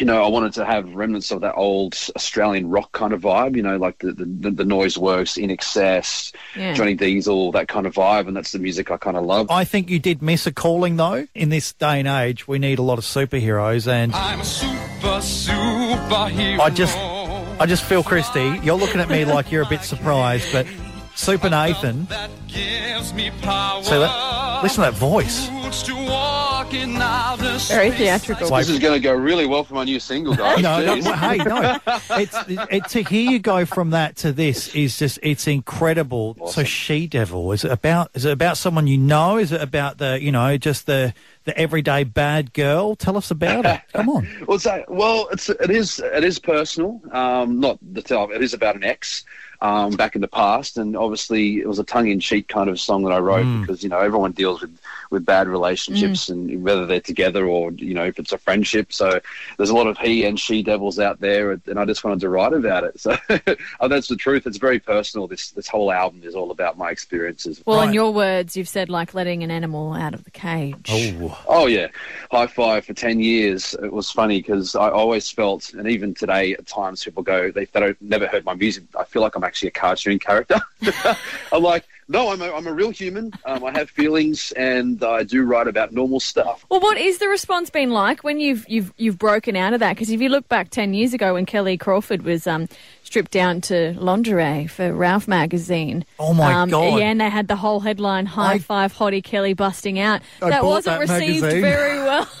Speaker 12: You know, I wanted to have remnants of that old Australian rock kind of vibe. You know, like the the, the Noiseworks, in excess,
Speaker 3: Yeah.
Speaker 12: Johnny Diesel, that kind of vibe, and that's the music I kind of love.
Speaker 2: I think you did miss a calling, though. In this day and age, we need a lot of superheroes, and
Speaker 13: I'm a super, superhero.
Speaker 2: I just, I just feel, Krysti, you're looking at me like you're a bit surprised, but Super Nathan.
Speaker 13: gives me power.
Speaker 2: So that, listen to that voice.
Speaker 13: to walk in outer
Speaker 3: Very theatrical.
Speaker 12: This is going to go really well for my new single, guys.
Speaker 2: no, no,
Speaker 12: Jeez.
Speaker 2: hey, no. It's it, to hear you go from that to this is just it's incredible. So she devil is it about is it about someone you know? Is it about the you know just the the everyday bad girl? Tell us about it. Come on.
Speaker 12: Well, it's, uh, well, it's it is it is personal. Um, not the tell. It is about an ex um, back in the past, and obviously it was a tongue in cheek kind of song that I wrote
Speaker 2: Mm.
Speaker 12: because you know everyone deals with with bad relationships and whether they're together or you know if it's a friendship. So there's a lot of he and she devils out there, and I just wanted to write about it. So oh, that's the truth. It's very personal. This this whole album is all about my experiences.
Speaker 3: Well, in your words, you've said like letting an animal out of the cage.
Speaker 2: Oh,
Speaker 12: Oh yeah, Hi-5 for ten years. It was funny because I always felt, and even today at times people go, they, they don't never heard my music. I feel like I'm actually a cartoon character. I'm like, no, I'm a, I'm a real human. Um, I have feelings, and I do write about normal stuff.
Speaker 3: Well, what is the response been like when you've you've you've broken out of that? Because if you look back ten years ago when Kellie Crawford was um, stripped down to lingerie for Ralph magazine,
Speaker 2: Oh, my
Speaker 3: um,
Speaker 2: God.
Speaker 3: Yeah, and they had the whole headline "High
Speaker 2: I-
Speaker 3: Five Hottie Kelly busting out."
Speaker 2: I
Speaker 3: that wasn't
Speaker 2: that
Speaker 3: received
Speaker 2: magazine.
Speaker 3: very well.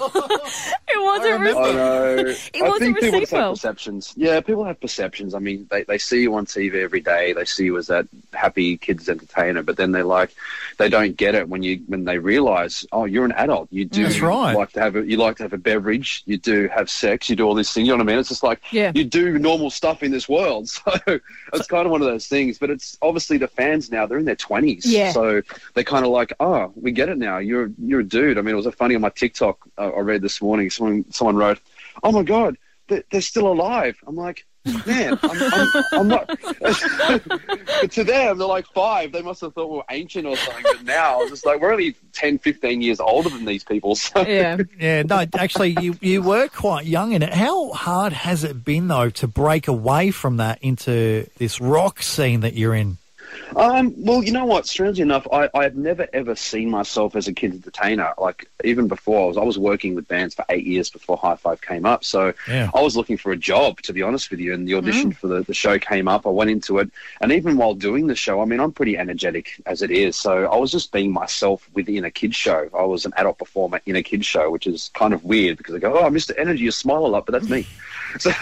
Speaker 3: it wasn't
Speaker 12: I
Speaker 3: received.
Speaker 12: know.
Speaker 3: It
Speaker 12: I
Speaker 3: wasn't
Speaker 12: think
Speaker 3: received
Speaker 12: just have
Speaker 3: well.
Speaker 12: perceptions. Yeah, people have perceptions. I mean, they, they see you on TV every day. They see you as that happy kids entertainer, but then they like they don't get it when you when they realise, oh, you're an adult. You do
Speaker 2: That's right.
Speaker 12: like to have a, you like to have a beverage. You do have sex. You do all these things. You know what I mean? It's just like
Speaker 3: Yeah.
Speaker 12: you do normal stuff in this world. So it's kind of one of those things. But it's obviously the fans now. They're in their twenties.
Speaker 3: Yeah.
Speaker 12: So they kind of like, oh, we get it now. You're you're a dude. I mean, it was a funny on my TikTok. Uh, I read this morning. Someone someone wrote, "Oh my god, they're, they're still alive." I'm like, man, I'm, I'm, I'm not. but to them, they're like five. They must have thought we were ancient or something. But now, it's just like we're only 10, 15 years older than these people. So
Speaker 3: Yeah.
Speaker 2: Yeah, no, actually, you, you were quite young in it. How hard has it been, though, to break away from that into this rock scene that you're in?
Speaker 12: Um, well, you know what? Strangely enough, I, I have never ever seen myself as a kid entertainer. Like even before, I was I was working with bands for eight years before Hi-5 came up. So
Speaker 2: Yeah.
Speaker 12: I was looking for a job, to be honest with you. And the audition for the, the show came up. I went into it, and even while doing the show, I mean, I'm pretty energetic as it is. So I was just being myself within a kids show. I was an adult performer in a kids show, which is kind of weird because they go, "Oh, Mr. Energy, you smile a lot," but that's me. So,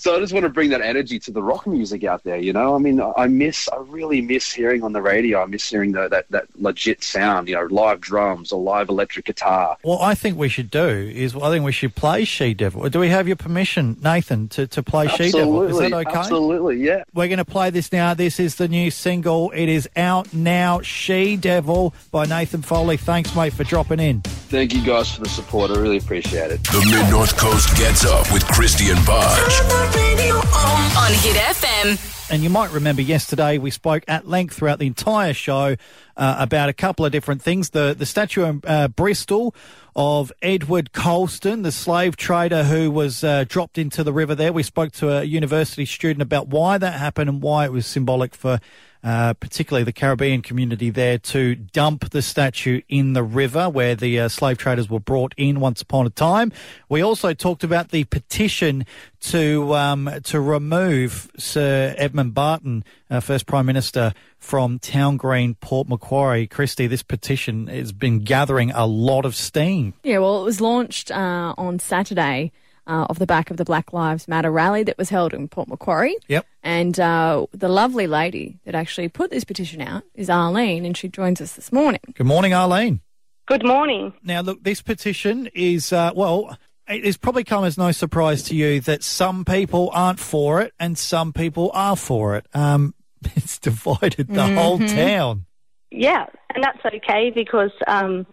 Speaker 12: so I just want to bring that energy to the rock music out there. You know, I mean, I miss, I really miss hearing on the radio. I miss hearing the, that that legit sound. You know, live drums or live electric guitar.
Speaker 2: What I think we should do is, I think we should play She Devil. Do we have your permission, Nathan, to, to play She Devil? Is that
Speaker 12: Absolutely,
Speaker 2: okay?
Speaker 12: Absolutely, yeah.
Speaker 2: We're going to play this now. This is the new single. It is out now. She Devil by Nathan Foley. Thanks, mate, for dropping in.
Speaker 12: Thank you guys for the support. I really appreciate it.
Speaker 4: The Mid North Coast gets up with Krysti and Bodge.
Speaker 1: On Hit FM.
Speaker 2: And you might remember yesterday we spoke at length throughout the entire show uh, about a couple of different things. The the statue in uh, Bristol of Edward Colston, the slave trader who was uh, dropped into the river there. We spoke to a university student about why that happened and why it was symbolic for uh, particularly the Caribbean community there, to dump the statue in the river where the uh, slave traders were brought in once upon a time. We also talked about the petition to um, to remove Sir Edmund Barton, uh, first Prime Minister, from Town Green, Port Macquarie. Krysti, this petition has been gathering a lot of steam.
Speaker 3: Yeah, well, it was launched uh, on Saturday uh, off the back of the Black Lives Matter rally that was held in Port Macquarie.
Speaker 2: Yep.
Speaker 3: And uh, the lovely lady that actually put this petition out is Arlene, and she joins us this morning.
Speaker 2: Good morning, Arlene.
Speaker 14: Good morning.
Speaker 2: Now, look, this petition is, uh, well, it's probably come as no surprise to you that some people aren't for it and some people are for it. Um, it's divided the whole
Speaker 14: Mhm.
Speaker 2: town.
Speaker 14: Yeah, and that's okay because um,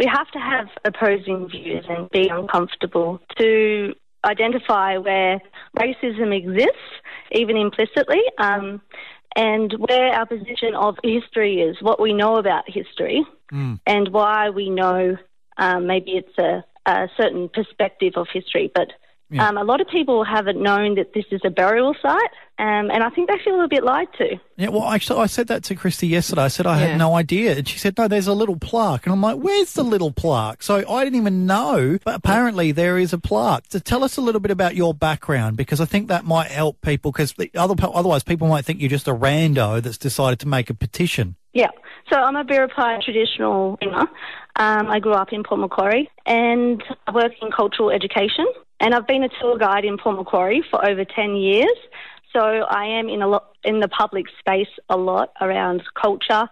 Speaker 14: we have to have opposing views and be uncomfortable to identify where racism exists, even implicitly, um, and where our position of history is, what we know about history, and why we know um, maybe it's a, a certain perspective of history. But
Speaker 2: Yeah.
Speaker 14: um, a lot of people haven't known that this is a burial site, um, and I think they feel a bit lied to.
Speaker 2: Yeah, well, actually, I said that to Krysti yesterday. I said I
Speaker 14: Yeah.
Speaker 2: had no idea. And she said, no, there's a little plaque. And I'm like, where's the little plaque? So I didn't even know, but apparently there is a plaque. So tell us a little bit about your background because I think that might help people because other, otherwise people might think you're just a rando that's decided to make a petition.
Speaker 14: Yeah. So I'm a Biripi traditional singer. Um, I grew up in Port Macquarie and I work in cultural education. And I've been a tour guide in Port Macquarie for over 10 years. So I am in a lot in the public space a lot around culture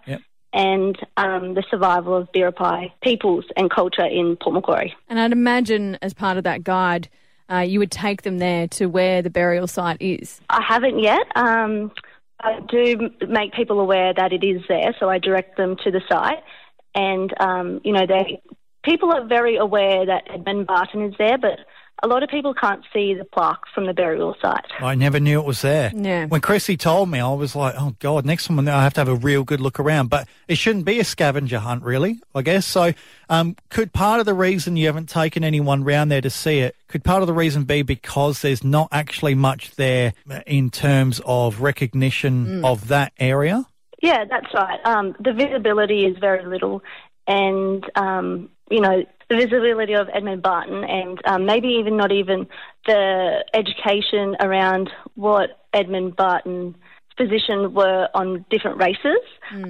Speaker 14: and um, the survival of Biripi peoples and culture in Port Macquarie.
Speaker 3: And I'd imagine as part of that guide, uh, you would take them there to where the burial site is.
Speaker 14: I haven't yet. Um, I do make people aware that it is there, so I direct them to the site. And um, you know, they people are very aware that Edmund Barton is there, but a lot of people can't see the plaque from the burial site.
Speaker 2: I never knew it was there.
Speaker 14: Yeah.
Speaker 2: When Chrissy told me, I was like, oh, God, next time I have to have a real good look around. But it shouldn't be a scavenger hunt, really, I guess. So um, could part of the reason you haven't taken anyone round there to see it, could part of the reason be because there's not actually much there in terms of recognition
Speaker 14: Mm.
Speaker 2: of that area?
Speaker 14: Yeah, that's right. Um, the visibility is very little, and um, you know the visibility of Edmund Barton, and um, maybe even not even the education around what Edmund Barton's position were on different races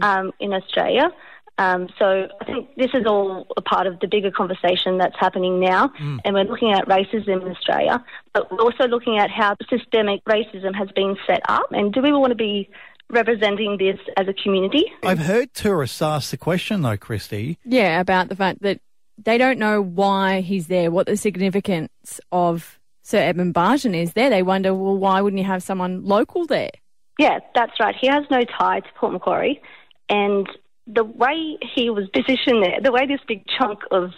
Speaker 14: um, in Australia. Um, so I think this is all a part of the bigger conversation that's happening now, and we're looking at racism in Australia, but we're also looking at how systemic racism has been set up, and do we want to be representing this as a community?
Speaker 2: I've heard tourists ask the question, though, Krysti.
Speaker 3: Yeah, about the fact that they don't know why he's there, what the significance of Sir Edmund Barton is there. They wonder, well, why wouldn't you have someone local there?
Speaker 14: Yeah, that's right. He has no tie to Port Macquarie, and the way he was positioned there, the way this big chunk of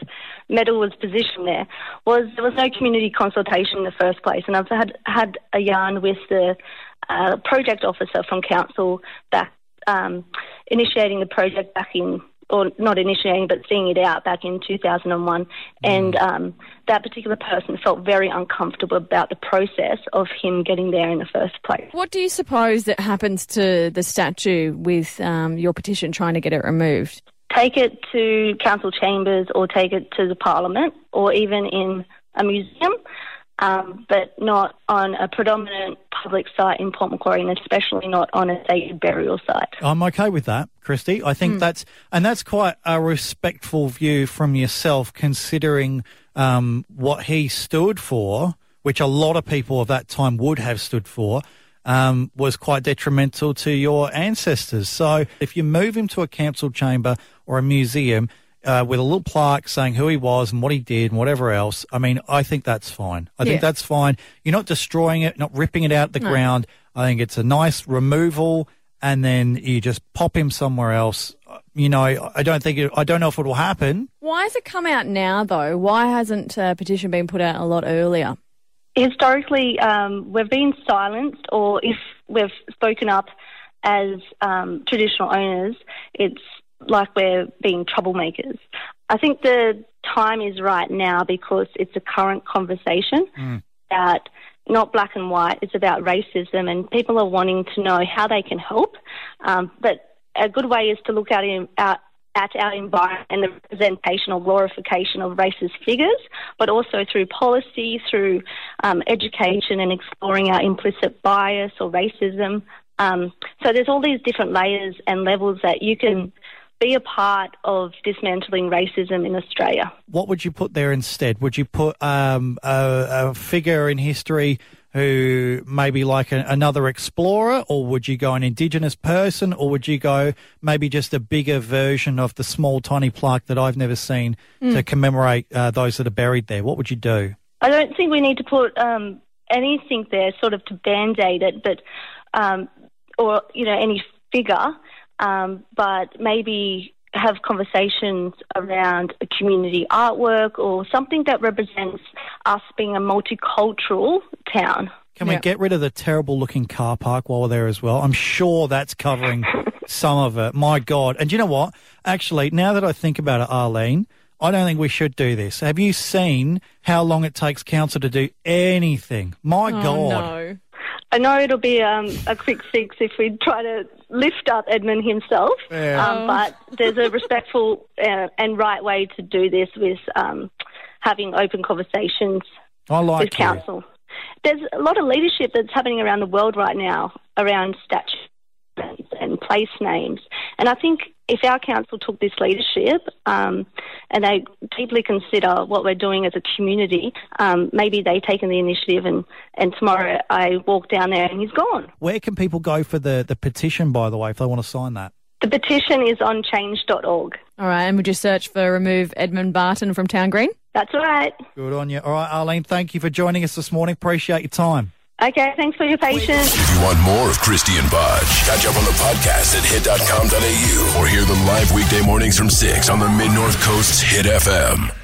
Speaker 14: metal was positioned there, was there was no community consultation in the first place. And I've had had a yarn with the uh, project officer from council back um, initiating the project back in. Or not initiating, but seeing it out back in 2001. And um, that particular person felt very uncomfortable about the process of him getting there in the first place.
Speaker 3: What do you suppose that happens to the statue with um, your petition trying to get it removed?
Speaker 14: take it to council chambers or take it to the parliament or even in a museum, um, but not on a predominant public site in Port Macquarie and especially not on a sacred burial site.
Speaker 2: I'm okay with that, Krysti. I think that's and that's quite a respectful view from yourself, considering um, what he stood for, which a lot of people of that time would have stood for. Um, was quite detrimental to your ancestors. So, if you move him to a council chamber or a museum uh, with a little plaque saying who he was and what he did and whatever else, I mean, I think that's fine. I think that's fine. You're not destroying it, not ripping it out the
Speaker 3: No.
Speaker 2: ground. I think it's a nice removal, and then you just pop him somewhere else. You know, I don't think it, I don't know if it will happen.
Speaker 3: Why has it come out now, though? Why hasn't a petition been put out a lot earlier?
Speaker 14: Historically, um, we've been silenced, or if we've spoken up as um, traditional owners, it's like we're being troublemakers. I think the time is right now because it's a current conversation that not black and white, it's about racism, and people are wanting to know how they can help. Um, but a good way is to look at, in, at, at our environment and the representation or glorification of racist figures, but also through policy, through um, education, and exploring our implicit bias or racism. Um, so there's all these different layers and levels that you can be a part of dismantling racism in Australia.
Speaker 2: What would you put there instead? Would you put um, a, a figure in history who maybe like a, another explorer, or would you go an Indigenous person, or would you go maybe just a bigger version of the small, tiny plaque that I've never seen to
Speaker 14: Mm.
Speaker 2: commemorate uh, those that are buried there? What would you do?
Speaker 14: I don't think we need to put um, anything there sort of to band aid it, but um, or you know any figure, um, but maybe have conversations around a community artwork or something that represents us being a multicultural town.
Speaker 2: Can we get rid of the terrible looking car park while we're there as well? I'm sure that's covering some of it. My God. And you know what? Actually, now that I think about it, Arlene, I don't think we should do this. Have you seen how long it takes council to do anything? My
Speaker 14: Oh,
Speaker 2: God.
Speaker 14: I know it'll be um, a quick fix if we try to lift up Edmund himself,
Speaker 2: Yeah.
Speaker 14: um, but there's a respectful uh, and right way to do this with um, having open conversations
Speaker 2: I like
Speaker 14: with council. There's a lot of leadership that's happening around the world right now around statues and, and place names, and I think if our council took this leadership um, and they deeply consider what we're doing as a community, um, maybe they taken the initiative and, and tomorrow I walk down there and he's gone.
Speaker 2: Where can people go for the, the petition, by the way, if they want to sign that?
Speaker 14: The petition is on change.org.
Speaker 3: All right, and would you search for remove Edmund Barton from Town Green?
Speaker 14: That's right.
Speaker 2: Good on you. All right, Arlene, thank you for joining us this morning. Appreciate your time.
Speaker 14: Okay, thanks for your patience.
Speaker 4: If you want more of Krysti and Bodge, catch up on the podcast at hit.com.au or hear them live weekday mornings from 6 on the Mid North Coast's Hit FM.